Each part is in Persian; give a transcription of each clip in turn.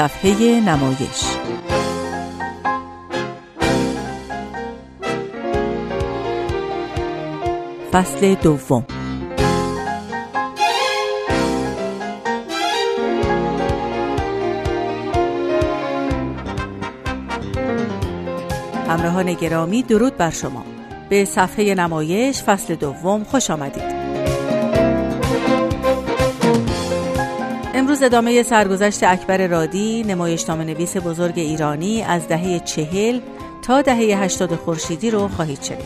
صفحه نمایش. فصل دوم. همراهان گرامی درود بر شما. به صفحه نمایش فصل دوم خوش آمدید. امروز ادامه سرگذشت اکبر رادی نمایشنامه نویس بزرگ ایرانی از دهه چهل تا دهه هشتاد خورشیدی رو خواهید شنید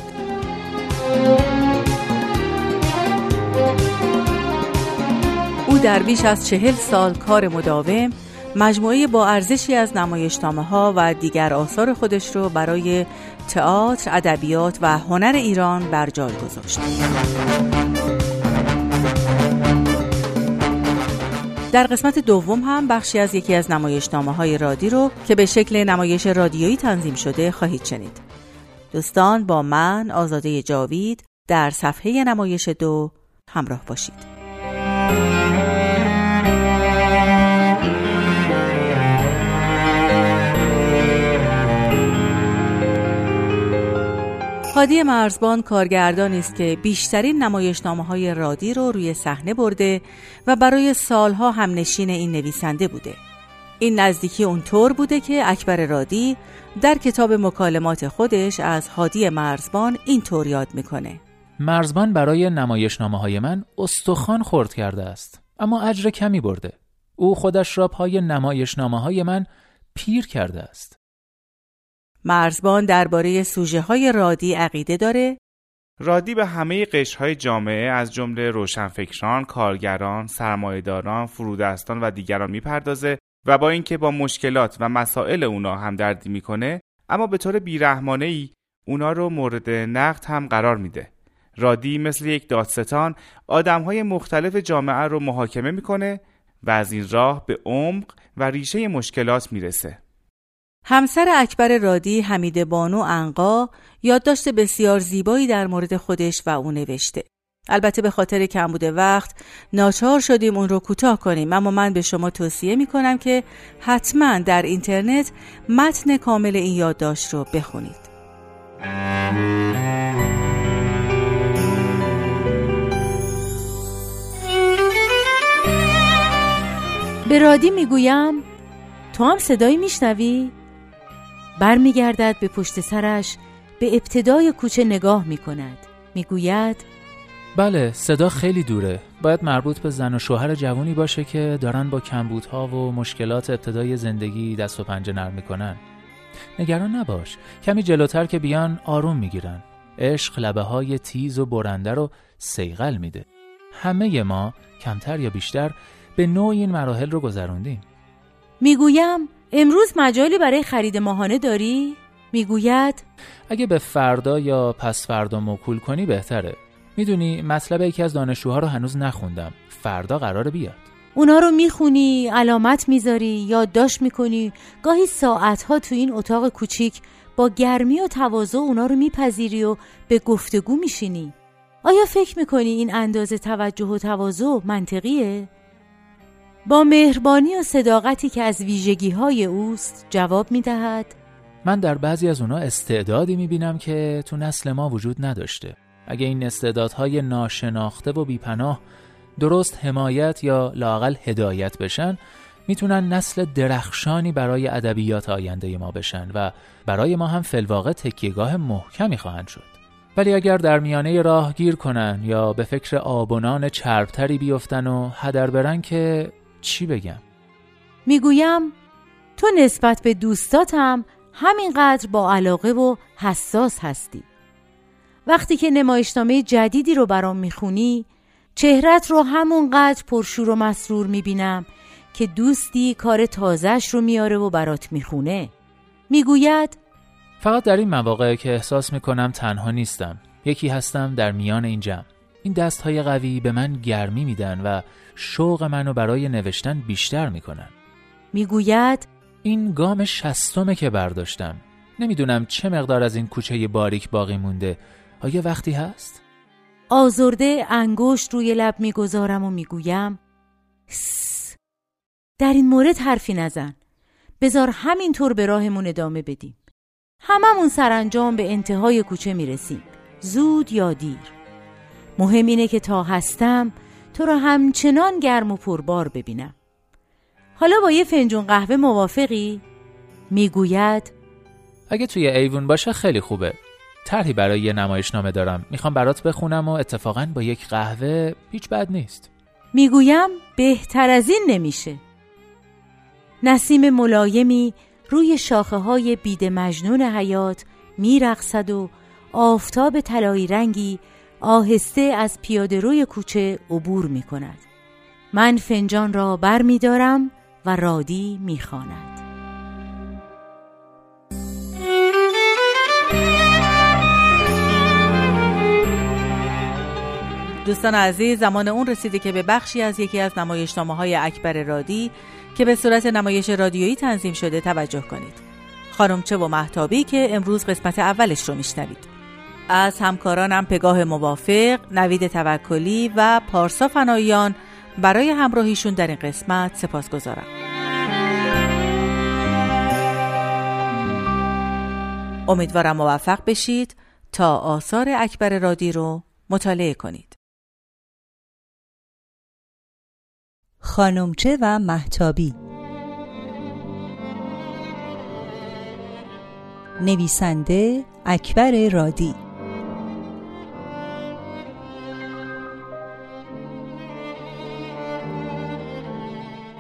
او در بیش از چهل سال کار مداوم مجموعه با ارزشی از نمایشنامه ها و دیگر آثار خودش رو برای تئاتر، ادبیات و هنر ایران بر جای گذاشت. در قسمت دوم هم بخشی از یکی از نمایشنامه های رادی رو که به شکل نمایش رادیویی تنظیم شده خواهید شنید. دوستان با من آزاده جاوید در صفحه نمایش دو همراه باشید. هادی مرزبان کارگردانی است که بیشترین نمایشنامه های رادی رو روی صحنه برده و برای سالها همنشین این نویسنده بوده. این نزدیکی اونطور بوده که اکبر رادی در کتاب مکالمات خودش از هادی مرزبان اینطور یاد می‌کنه. مرزبان برای نمایشنامه های من استخوان خورد کرده است اما اجر کمی برده. او خودش را پای نمایشنامه های من پیر کرده است. مرزبان درباره سوژه های رادی عقیده داره رادی به همه های جامعه از جمله روشنفکران، کارگران، سرمایهداران، فرودستان و دیگران می‌پردازه و با اینکه با مشکلات و مسائل اونا هم دردی می‌کنه اما به طور بیرحمانه ای اونا رو مورد نقد هم قرار میده. رادی مثل یک دادستان های مختلف جامعه رو محاکمه می‌کنه و از این راه به عمق و ریشه مشکلات می‌رسه. همسر اکبر رادی حمید بانو انقا یادداشت بسیار زیبایی در مورد خودش و او نوشته. البته به خاطر کمبود وقت ناچار شدیم اون رو کوتاه کنیم اما من به شما توصیه می کنم که حتما در اینترنت متن کامل این یادداشت رو بخونید. به رادی می‌گویم تو هم صدایی میشنوی؟ برمیگردد به پشت سرش به ابتدای کوچه نگاه می کند می گوید بله صدا خیلی دوره. باید مربوط به زن و شوهر جوانی باشه که دارن با کمبودها و مشکلات ابتدای زندگی دست و پنجه نرم می‌کنن. نگران نباش. کمی جلوتر که بیان آروم می‌گیرن. عشق لبه های تیز و برنده رو سیغل میده. همه ما کمتر یا بیشتر به نوع این مراحل رو گذروندیم. می‌گویم امروز مجالی برای خرید ماهانه داری؟ می‌گوید. اگه به فردا یا پس فردا موکول کنی بهتره. می‌دونی مطلب یکی از دانشجوها رو هنوز نخوندم. فردا قرار بیاد. اونا رو می‌خونی علامت می‌ذاری یادداشت می‌کنی. گاهی ساعتها تو این اتاق کوچیک با گرمی و تواضع اونا رو میپذیری و به گفتگو میشینی. آیا فکر می‌کنی این اندازه توجه و تواضع منطقیه؟ با مهربانی و صداقتی که از ویژگی های اوست جواب می دهد من در بعضی از اونا استعدادی می بینم که تو نسل ما وجود نداشته. اگه این استعدادهای ناشناخته و بیپناه درست حمایت یا لاقل هدایت بشن می‌تونن نسل درخشانی برای ادبیات آینده ما بشن و برای ما هم فلواقع تکیهگاه محکمی خواهند شد. ولی اگر در میانه راه گیر کنن یا به فکر آبونان چربتری بیفتن و هدر برن که چی بگم؟ می‌گویم تو نسبت به دوستاتم همینقدر با علاقه و حساس هستی. وقتی که نمایشنامه جدیدی رو برام می‌خونی چهرت رو همونقدر پرشور و مسرور می‌بینم که دوستی کار تازهش رو میاره و برات می‌خونه. می‌گوید فقط در این مواقع که احساس می‌کنم تنها نیستم. یکی هستم در میان این جمع. این دست های قوی به من گرمی میدن و شوق منو برای نوشتن بیشتر می‌کنن. می‌گوید این گام شستمه که برداشتم. نمی‌دونم چه مقدار از این کوچه باریک باقی مونده. آیا وقتی هست؟ آزرده انگشت روی لب می‌گذارم و می‌گویم در این مورد حرفی نزن. بذار همینطور به راهمون ادامه بدیم. هممون سرانجام به انتهای کوچه می‌رسیم. زود یا دیر. مهم اینه که تا هستم تو را همچنان گرم و پربار ببینم. حالا با یه فنجون قهوه موافقی؟ می‌گوید اگه توی ایوون باشه خیلی خوبه. طرحی برای یه نمایشنامه دارم. می‌خوام برات بخونم و اتفاقا با یک قهوه هیچ بد نیست. می‌گویم بهتر از این نمیشه. نسیم ملایمی روی شاخه های بید مجنون حیات میرقصد و آفتاب طلایی رنگی آهسته از پیاده روی کوچه عبور می کند. من فنجان را بر می دارم و رادی می خاند. دوستان عزیز زمان اون رسیده که به بخشی از یکی از نمایشنامه های اکبر رادی که به صورت نمایش رادیویی تنظیم شده توجه کنید خانمچه و محتابی که امروز قسمت اولش رو میشنوید از همکارانم پگاه موافق، نوید توکلی و پارسا فنایان برای همراهیشون در این قسمت سپاس گذارم. امیدوارم موفق بشید تا آثار اکبر رادی رو مطالعه کنید. خانمچه و محتابی نویسنده اکبر رادی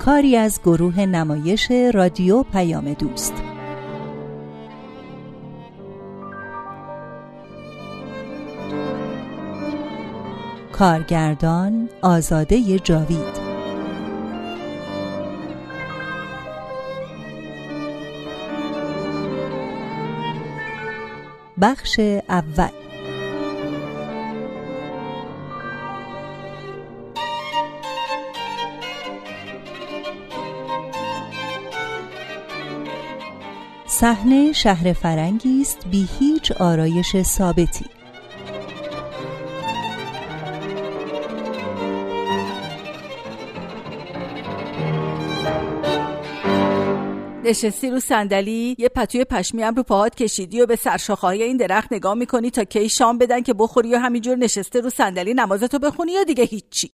کاری از گروه نمایش رادیو پیام دوست. کارگردان آزاده جاوید. بخش اول. صحنه شهر فرنگی است بی هیچ آرایش ثابتی. نشستی رو صندلی یه پتوی پشمی هم رو پاهات کشیدی و به سرشاخه این درخت نگاه می‌کنی تا کی شام بدن که بخوری و همینجور نشسته رو صندلی نمازتو بخونی یا دیگه هیچی؟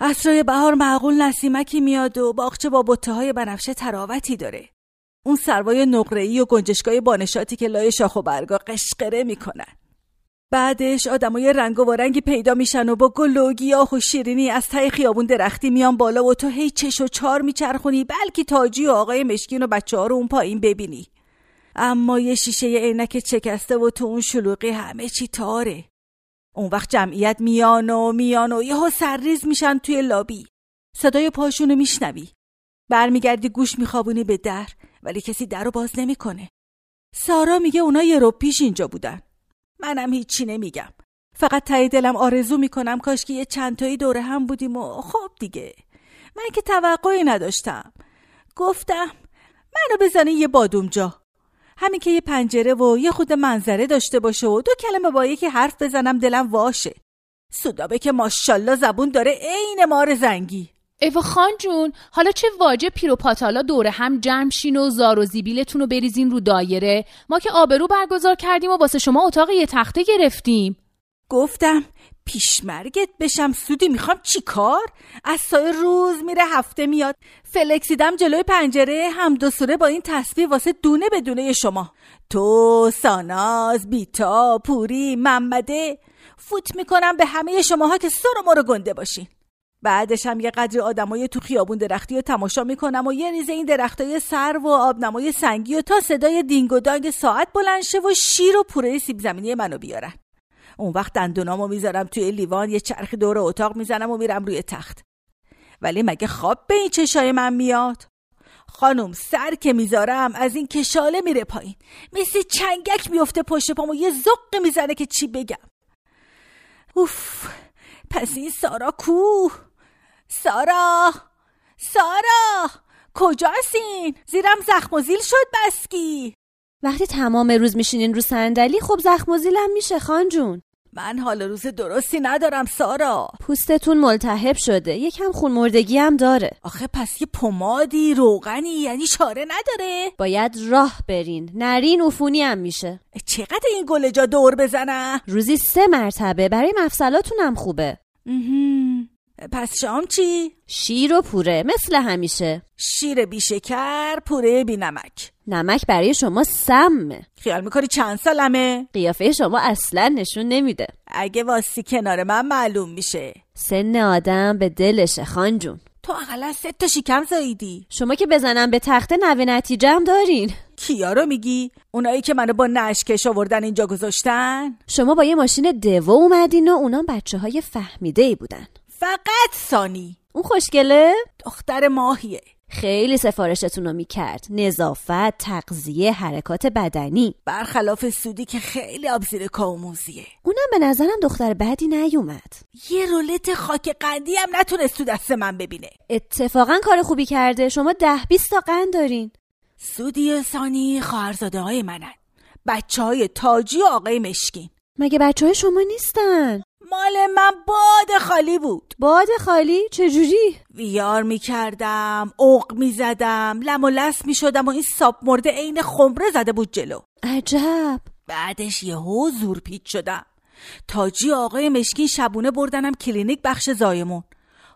عصرای بهار معقول نسیمکی میاد و باغچه با بطه های بنفشه تراوتی داره. اون سروای نقره‌ای و گنجشگاه بانشاتی که لای شاخ و برگا قشقره می‌کنن. بعدش آدمای رنگ و رنگی پیدا میشن و با گل و گیاه و شیرینی از ته خیابون درختی میان بالا و تو هی چش و چار میچرخونی بلکه تاجی و آقای مشکین و بچه ها رو اون پایین ببینی. اما یه شیشه عینک چکسته و تو اون شلوغی همه چی تاره. اون وقت جمعیت میان و میان و یهو سرریز میشن توی لابی. صدای پاشونو میشنوی. برمیگردی گوش میخوابونی به در. ولی کسی در رو باز نمی‌کنه. سارا میگه اونا یه رو پیش اینجا بودن. منم هیچی نمیگم. فقط تایی دلم آرزو می‌کنم کاش که یه چندتایی دوره هم بودیم و خب دیگه. من که توقعی نداشتم. گفتم منو بزنی یه بادوم جا. همین که یه پنجره و یه خود منظره داشته باشه و دو کلمه با یکی حرف بزنم دلم واشه. سودابه که ماشالله زبون داره عین مار زنگی. ایوا خان جون حالا چه واجه پیر و پاتالا دوره هم جمشین و زار و زیبیلتون رو بریزین رو دایره؟ ما که آبرو برگزار کردیم و واسه شما اتاق یه تخته گرفتیم. گفتم پیشمرگت بشم سودی می‌خوام چی کار؟ از سای روز میره هفته میاد. فلکسیدم جلوی پنجره هم دو سوره با این تصویر واسه دونه به دونه شما. تو ساناز بیتا پوری محمده فوت می‌کنم به همه شماها که سر ما رو گنده باشین. بعدش هم یه قدر آدمای تو خیابون درختی رو تماشا می‌کنم و یه ریزه این درختای سر و آبنمای سنگی و تا صدای دینگ و دانگ ساعت بلند شه و شیر و پوره سیب زمینی منو بیارن. اون وقت دندونامو می‌ذارم توی لیوان یه چرخی دور اتاق می‌زنم و میرم روی تخت. ولی مگه خواب به این چشای من میاد؟ خانم سر که می‌ذارم از این کشاله میره پایین. مثل چنگک میفته پشت پامو یه زق می‌زنه که چی بگم. اوف پس این سارا کو؟ سارا! سارا! کجاسین زیرم زخم و زیل شد بسکی! وقتی تمام روز میشینین رو صندلی خب زخم و زیلم میشه خان جون. من حال روز درستی ندارم سارا. پوستتون ملتهب شده. یکم خون مردگی هم داره. آخه پس یه پمادی روغنی یعنی چاره نداره؟ باید راه برین. نرین عفونی هم میشه. چقدر این گلجا دور بزنم روزی سه مرتبه. برای مفصلاتون هم خوبه پس شام چی؟ شیر و پوره مثل همیشه. شیر بی شکر پوره بی نمک. نمک برای شما سمه خیال می‌کنی چند سالمه؟ قیافه شما اصلا نشون نمیده. اگه واسی کنار من معلوم میشه. سن آدم به دلشه خانجون تو اقلا سه تا شکم زاییدی. شما که بزنم به تخته نوه نتیجه دارین. کیا رو میگی؟ اونایی که منو با نشکش آوردن اینجا گذاشتن؟ شما با یه ماشین دوو اومدین و اونام بچه های فهمیده ای بودن. فقط سانی اون خوشگله؟ دختر ماهیه. خیلی سفارشتون رو می‌کرد. نظافت، تغذیه، حرکات بدنی. برخلاف سودی که خیلی آبزیر کاموزیه اونم به نظرم دختر بعدی نیومد. یه رولت خاک قندی هم نتونست تو دست من ببینه. اتفاقا کار خوبی کرده. شما ده بیست تا قند دارین. سودی و سانی خواهرزاده های منن. بچه های تاجی و آقای مشکین. مگه بچه های شما نیستن؟ مال من باد خالی بود. باد خالی؟ چجوری ویار می‌کردم اوق می‌زدم لم و لس می‌شدم و این ساب مرده عین خمره زده بود جلو. عجب. بعدش یهو زور پیچ شدم. تاجی آقای مشکین شبونه بردنم کلینیک بخش زایمون.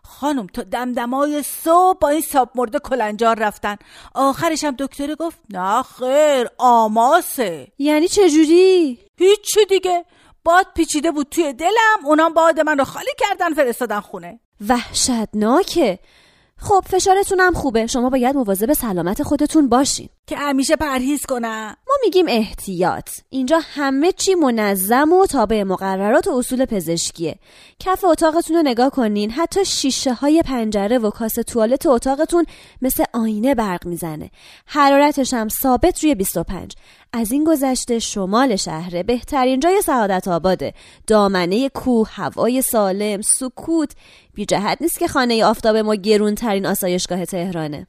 خانم تا دمدمای صبح با این ساب مرده کلنجار رفتن. آخرش هم دکتر گفت نه خیر آماسه. یعنی چجوری هیچی دیگه. باد پیچیده بود توی دلم اونام باد من رو خالی کردن فرستادن خونه. وحشتناکه. خب فشارتون خوبه. شما باید مواظب سلامت خودتون باشین. که همیشه پرهیز کنم. ما میگیم احتیاط. اینجا همه چی منظم و تابع مقررات و اصول پزشکیه. کف اتاقتون رو نگاه کنین. حتی شیشه های پنجره و کاسه توالت اتاقتون مثل آینه برق می‌زنه. حرارتش هم ثابت روی 25 از این گذشته شمال شهره بهترین جای سعادت آباده. دامنه کوه هوای سالم سکوت. بی جهت نیست که خانه آفتاب ما گرون ترین آسایشگاه تهرانه.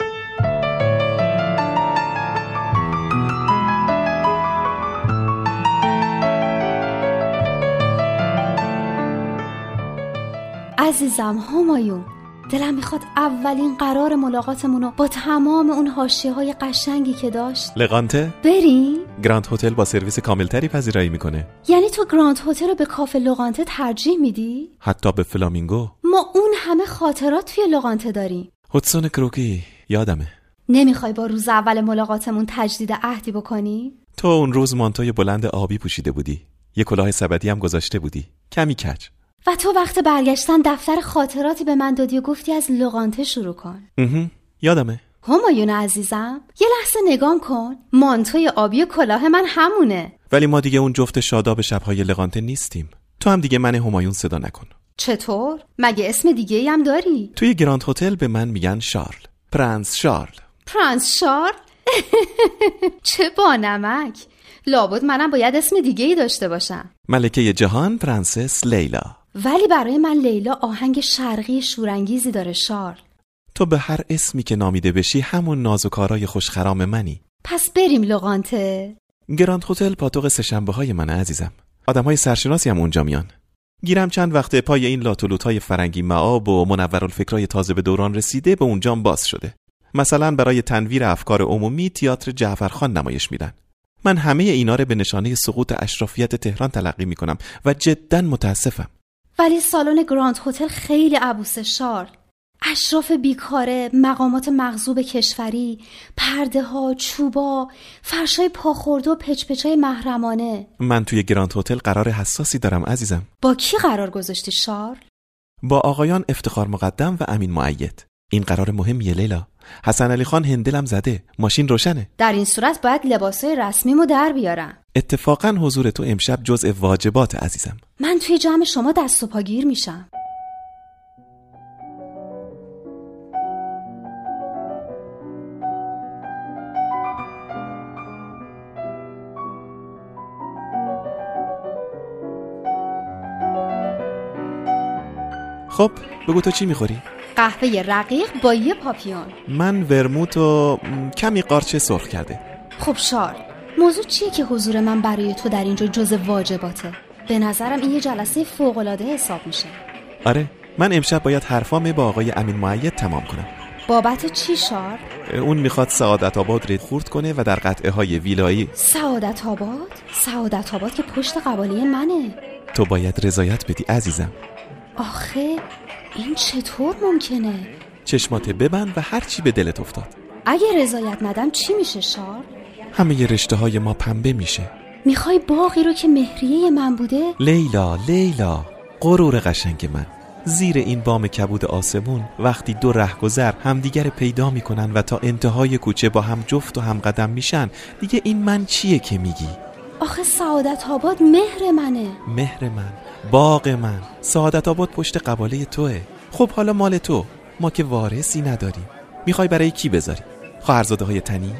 عزیزم همایون. دلم می‌خواد اولین قرار ملاقاتمونو با تمام اون حاشیه های قشنگی که داشت لقانته بریم؟ گراند هتل با سرویس کاملتری پذیرایی می‌کنه. یعنی تو گراند هتل رو به کافه لقانته ترجیح میدی؟ حتی به فلامینگو. ما اون همه خاطرات توی لقانته داریم. هدسون کروکی یادمه. نمی‌خوای با روز اول ملاقاتمون تجدید عهدی بکنی؟ تو اون روز مانتوی بلند آبی پوشیده بودی. یه کلاه سبدی هم گذاشته بودی. کمی کج. و تو وقت برگشتن دفتر خاطراتی به من دادی و گفتی از لقانته شروع کن. یادمه. همایون عزیزم یه لحظه نگام کن. مانتوی آبی و کلاه من همونه. ولی ما دیگه اون جفت شاداب شبهای لقانته نیستیم. تو هم دیگه من همایون صدا نکن. چطور؟ مگه اسم دیگه هم داری؟ توی گراند هتل به من میگن شارل. پرنس شارل. پرنس شارل؟ چه با نمک. لابد منم باید اسم دیگه ای داشته باشم. ملکه جهان پرنسس لیلا. ولی برای من لیلا آهنگ شرقی شورانگیزی داره شارل. تو به هر اسمی که نامیده بشی همون نازک آرای خوشخرام منی. پس بریم لقانته. گراند هتل پاتوق سهشنبه های من عزیزم. آدم های سرشناسی هم اونجا میان. گیرم چند وقته پای این لاتولوت های فرنگی مآب و منورالفکرای تازه به دوران رسیده به اونجا باز شده. مثلا برای تنویر افکار عمومی تئاتر جعفرخان نمایش میدن. من همه اینا رو به نشانه سقوط اشرافیت تهران تلقی می‌کنم و جدا متاسفم. ولی سالن گراند هتل خیلی عبوس شارل اشراف بیکاره مقامات مغضوب کشوری پرده ها چوبا فرشای پاخورده و پچپچای محرمانه. من توی گراند هتل قرار حساسی دارم عزیزم. با کی قرار گذاشتی شارل با آقایان افتخار مقدم و امین معید این قرار مهمیه لیلا. حسن علی خان هندلم زده. ماشین روشنه. در این صورت باید لباسای رسمیمو در بیارم. اتفاقا حضور تو امشب جزء واجبات عزیزم. من توی جمع شما دست و پاگیر میشم. خب بگو تو چی می‌خوری؟ قهوه رقیق با یه پاپیون. من ورموت و کمی قارچه سرخ کرده. خب شار موضوع چیه که حضور من برای تو در اینجا جز واجباته؟ به نظرم این یه جلسه فوقالعاده حساب میشه. آره من امشب باید حرفامه با آقای امین معید تمام کنم. بابت چی شار؟ اون می‌خواد سعادت آباد رو خورد کنه و در قطعه های ویلایی. سعادت آباد؟ سعادت آباد که پشت قباله منه. تو باید رضایت بدی عزیزم. آخه این چطور ممکنه؟ چشمات ببند و هرچی به دلت افتاد اگه رضایت ندم چی میشه شار؟ همه رشته های ما پنبه میشه می‌خوای باقی رو که مهریه من بوده؟ لیلا لیلا غرور قشنگ من زیر این بام کبود آسمون وقتی دو رهگذر همدیگر پیدا می‌کنن و تا انتهای کوچه با هم جفت و هم قدم میشن دیگه این من چیه که میگی آخه سعادت آباد مهر منه مهر من باغ من سعادت آباد پشت قباله توه. خب حالا مال تو ما که وارثی نداریم. می‌خوای برای کی بذاری؟ خواهرزاده های تنی؟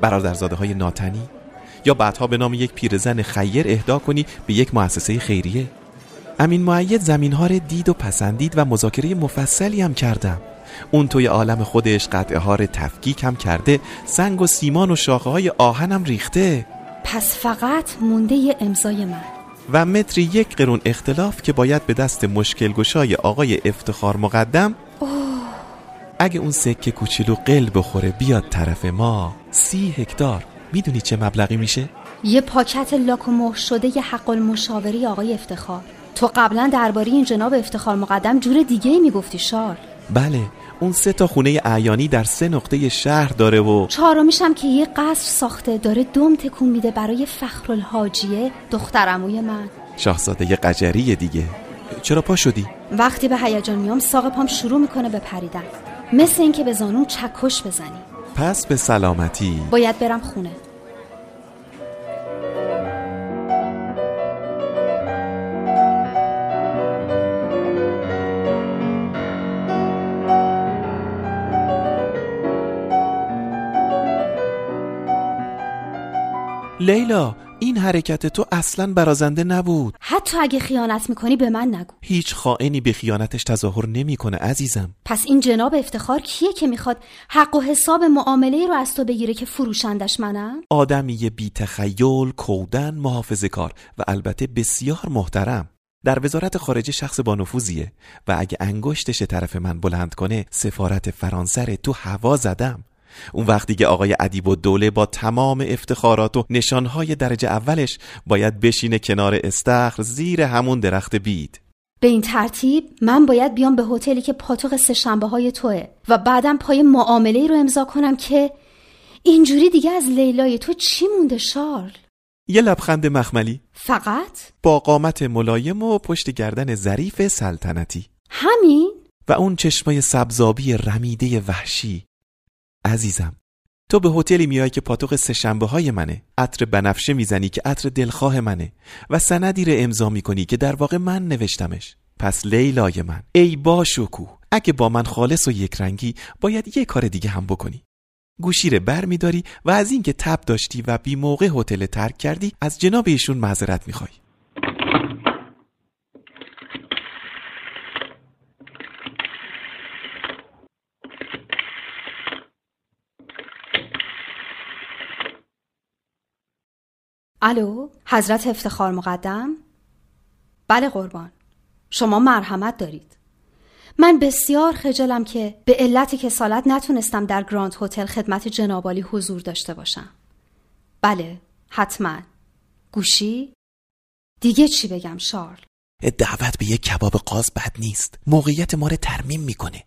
برادرزاده های ناتنی؟ یا بعدها به نام یک پیرزن خیر اهدا کنی به یک مؤسسه خیریه؟ امین معید زمین ها دید و پسندید و مذاکره مفصلی هم کردم. اون توی عالم خودش قطعه ها تفکیک هم کرده سنگ و سیمان و شاخه های آهنم ریخته. پس فقط مونده امضای من. و متری یک قرون اختلاف که باید به دست مشکل گشای آقای افتخار مقدم اگه اون سکه کوچولو قل بخوره بیاد طرف ما. سی هکتار. می‌دونی چه مبلغی میشه؟ یه پاکت لاک و مهر شده یه حق المشاوری آقای افتخار. تو قبلا درباره این جناب افتخار مقدم جور دیگه می‌گفتی شار. بله اون سه تا خونه اعیانی در سه نقطه شهر داره و چهارمیشم که یه قصر ساخته داره دوم تکون میده برای فخر الحاجیه دخترموی من. شاهزاده قجری دیگه. چرا پا شدی؟ وقتی به هیجان میام ساق پام شروع می‌کنه به پریدن. مثل اینکه به زانون چکش بزنی. پس به سلامتی. باید برم خونه. لیلا این حرکت تو اصلا برازنده نبود. حتی اگه خیانت می‌کنی به من نگو. هیچ خائنی به خیانتش تظاهر نمی‌کنه عزیزم. پس این جناب افتخار کیه که می‌خواد حق و حساب معامله رو از تو بگیره که فروشندش منم؟ آدمی بی تخیل کودن محافظه کار و البته بسیار محترم. در وزارت خارجه شخص با نفوذیه و اگه انگشتش طرف من بلند کنه سفارت فرانسه تو هوا زدم. اون وقتی که آقای ادیب و دوله با تمام افتخارات و نشانهای درجه اولش باید بشینه کنار استخر زیر همون درخت بید به این ترتیب من باید بیام به هتلی که پاتوق سه شنبه های توه و بعدم پای معامله رو امضا کنم که اینجوری دیگه از لیلای تو چی مونده شارل؟ یه لبخند مخملی فقط؟ با قامت ملایم و پشت گردن ظریف سلطنتی همین؟ و اون چشمای سبزابی رمیده وحشی عزیزم تو به هتلی میای که پاتوق سهشنبه های منه. عطر بنفشه می‌زنی که عطر دلخواه منه. و سندی رو امضا می‌کنی که در واقع من نوشتمش. پس لیلای من ای با شکو اگه با من خالص و یک رنگی باید یه کار دیگه هم بکنی. گوشی رو بر میداری و از اینکه تب داشتی و بی موقع هتل ترک کردی از جناب ایشون معذرت می‌خوای. الو حضرت افتخار مقدم؟ بله قربان. شما مرحمت دارید. من بسیار خجلم که به علت کسالت نتونستم در گراند هتل خدمت جنابالی حضور داشته باشم. بله حتما. گوشی؟ دیگه چی بگم شارل؟ دعوت به یک کباب قاز بد نیست. موقعیت ما رو ترمیم می‌کنه.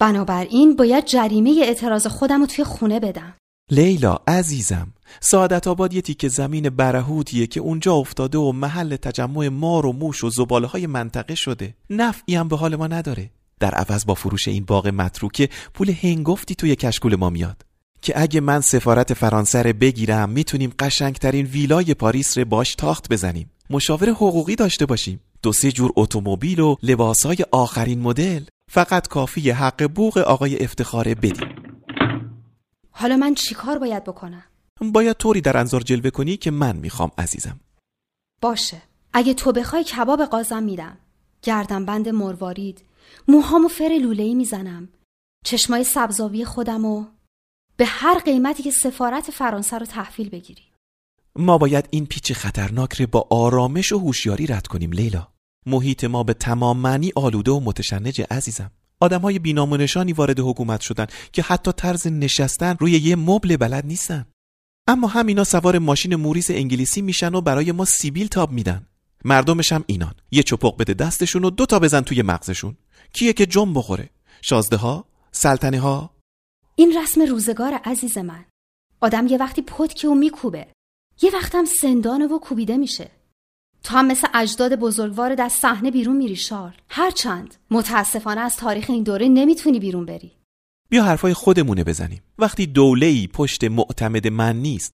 بنابراین باید جریمه اعتراض خودم رو توی خونه بدم. لیلا عزیزم سعادت آباد یه تیکه زمین برهوتیه که اونجا افتاده و محل تجمع مار و موش و زباله های منطقه شده. نفعی هم به حال ما نداره. در عوض با فروش این باغ متروکه پول هنگفتی توی کشکول ما میاد. که اگه من سفارت فرانسه رو بگیرم می‌تونیم قشنگترین ویلای پاریس رو باش تاخت بزنیم. مشاور حقوقی داشته باشیم. دو سه جور اتومبیل و لباسای آخرین مدل. فقط کافی حق بوق آقای افتخاره بدیم. حالا من چیکار باید بکنم؟ باید طوری در انظار جلوه کنی که من می‌خوام عزیزم. باشه. اگه تو بخوای کباب قازم میدم. گردم بند مروارید. موهامو فر لولهی می‌زنم. چشمای سبزاوی خودمو به هر قیمتی که سفارت فرانسه رو تحویل بگیری. ما باید این پیچ خطرناک رو با آرامش و هوشیاری رد کنیم لیلا. محیط ما به تمام معنی آلوده و متشنج عزیزم. آدم های بینامونشانی وارد حکومت شدن که حتی طرز نشستن روی یه مبل بلد نیستن. اما همینا سوار ماشین موریس انگلیسی میشن و برای ما سیبیل تاب میدن. مردمش هم اینان. یه چپق بده دستشون و دو تا بزن توی مغزشون. کیه که جم بخوره؟ شازده ها سلطنه ها این رسم روزگار عزیز من. آدم یه وقتی پتکه و میکوبه. یه وقتم سندانه و کوبیده میشه. تو هم مثل اجداد بزرگوار از صحنه بیرون میری شار هرچند متاسفانه از تاریخ این دوره نمی‌تونی بیرون بری. بیا حرفای خودمونه بزنیم. وقتی دوله پشت معتمد من نیست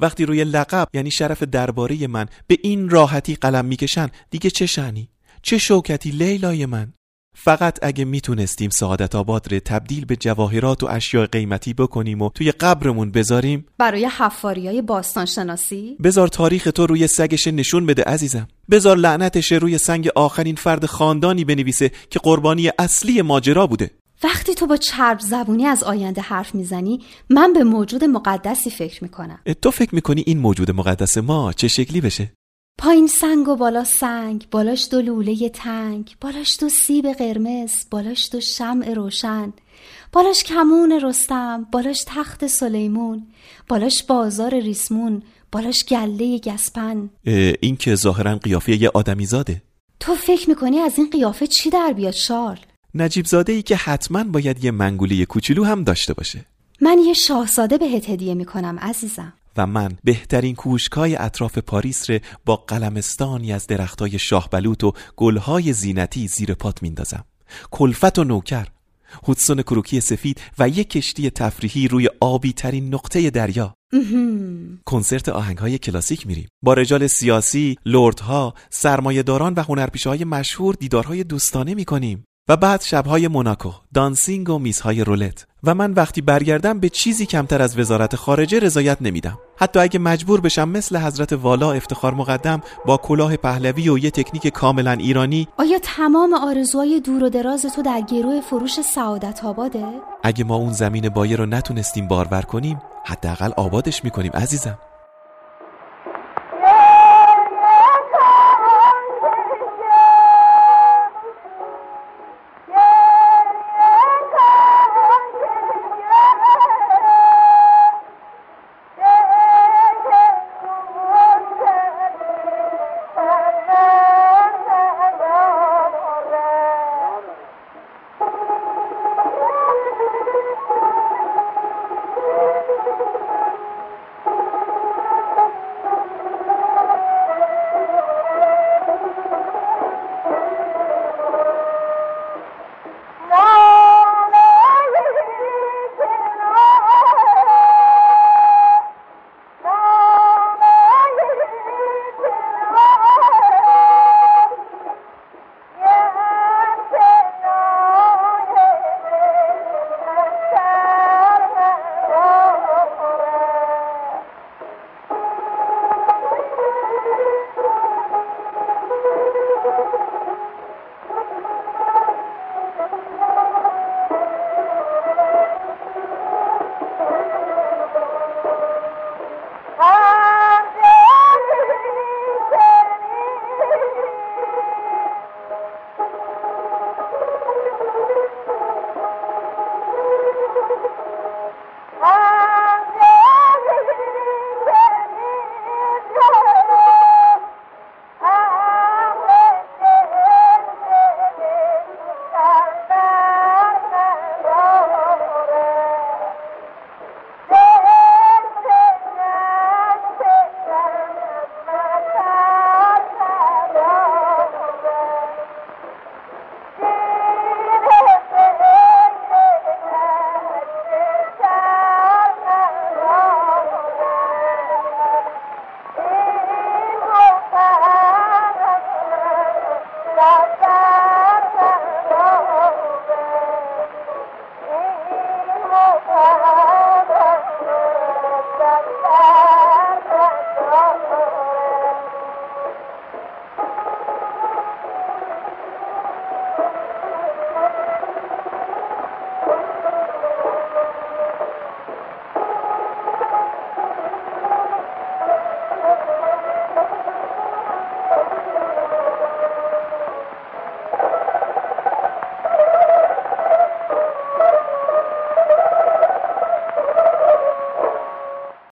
وقتی روی لقب یعنی شرف درباره من به این راحتی قلم می‌کشن دیگه چه شعنی چه شوکتی لیلای من؟ فقط اگه می‌تونستیم سعادت آباد رو تبدیل به جواهرات و اشیاء قیمتی بکنیم و توی قبرمون بذاریم برای حفاری های باستان شناسی بذار تاریخ تو روی سگش نشون بده عزیزم. بذار لعنتش روی سنگ آخرین فرد خاندانی بنویسه که قربانی اصلی ماجرا بوده. وقتی تو با چرب زبونی از آینده حرف می‌زنی من به موجود مقدسی فکر می‌کنم. تو فکر می‌کنی این موجود مقدس ما چه شکلی بشه؟ پایین سنگ و بالا سنگ بالاش دو لوله تنگ بالاش دو سیب قرمز بالاش دو شمع روشن. بالاش کمون رستم بالاش تخت سلیمون بالاش بازار ریسمون بالاش گله گسپن. این که ظاهرا قیافه یه آدمی زاده تو فکر می‌کنی از این قیافه چی در بیاد شارل؟ نجیب زاده ای که حتما باید یه منگولی کوچولو هم داشته باشه. من یه شاهزاده بهت هدیه می‌کنم عزیزم. و من بهترین کوشکای اطراف پاریس ره با قلمستانی از درختای شاهبلوط و گلهای زینتی زیر پات میندازم کلفت و نوکر هودسون کروکی سفید و یک کشتی تفریحی روی آبی ترین نقطه دریا. کنسرت آهنگ های کلاسیک میریم. با رجال سیاسی، لردها، سرمایهداران و هنرپیشه های مشهور دیدارهای دوستانه می‌کنیم. و بعد شبهای موناکو دانسینگ و میزهای رولت. و من وقتی برگردم به چیزی کمتر از وزارت خارجه رضایت نمیدم. حتی اگه مجبور بشم مثل حضرت والا افتخار مقدم با کلاه پهلوی و یه تکنیک کاملا ایرانی آیا تمام آرزوهای دور و دراز تو در گروه فروش سعادت آباده؟ اگه ما اون زمین بایه رو نتونستیم بارور کنیم حداقل آبادش می‌کنیم عزیزم.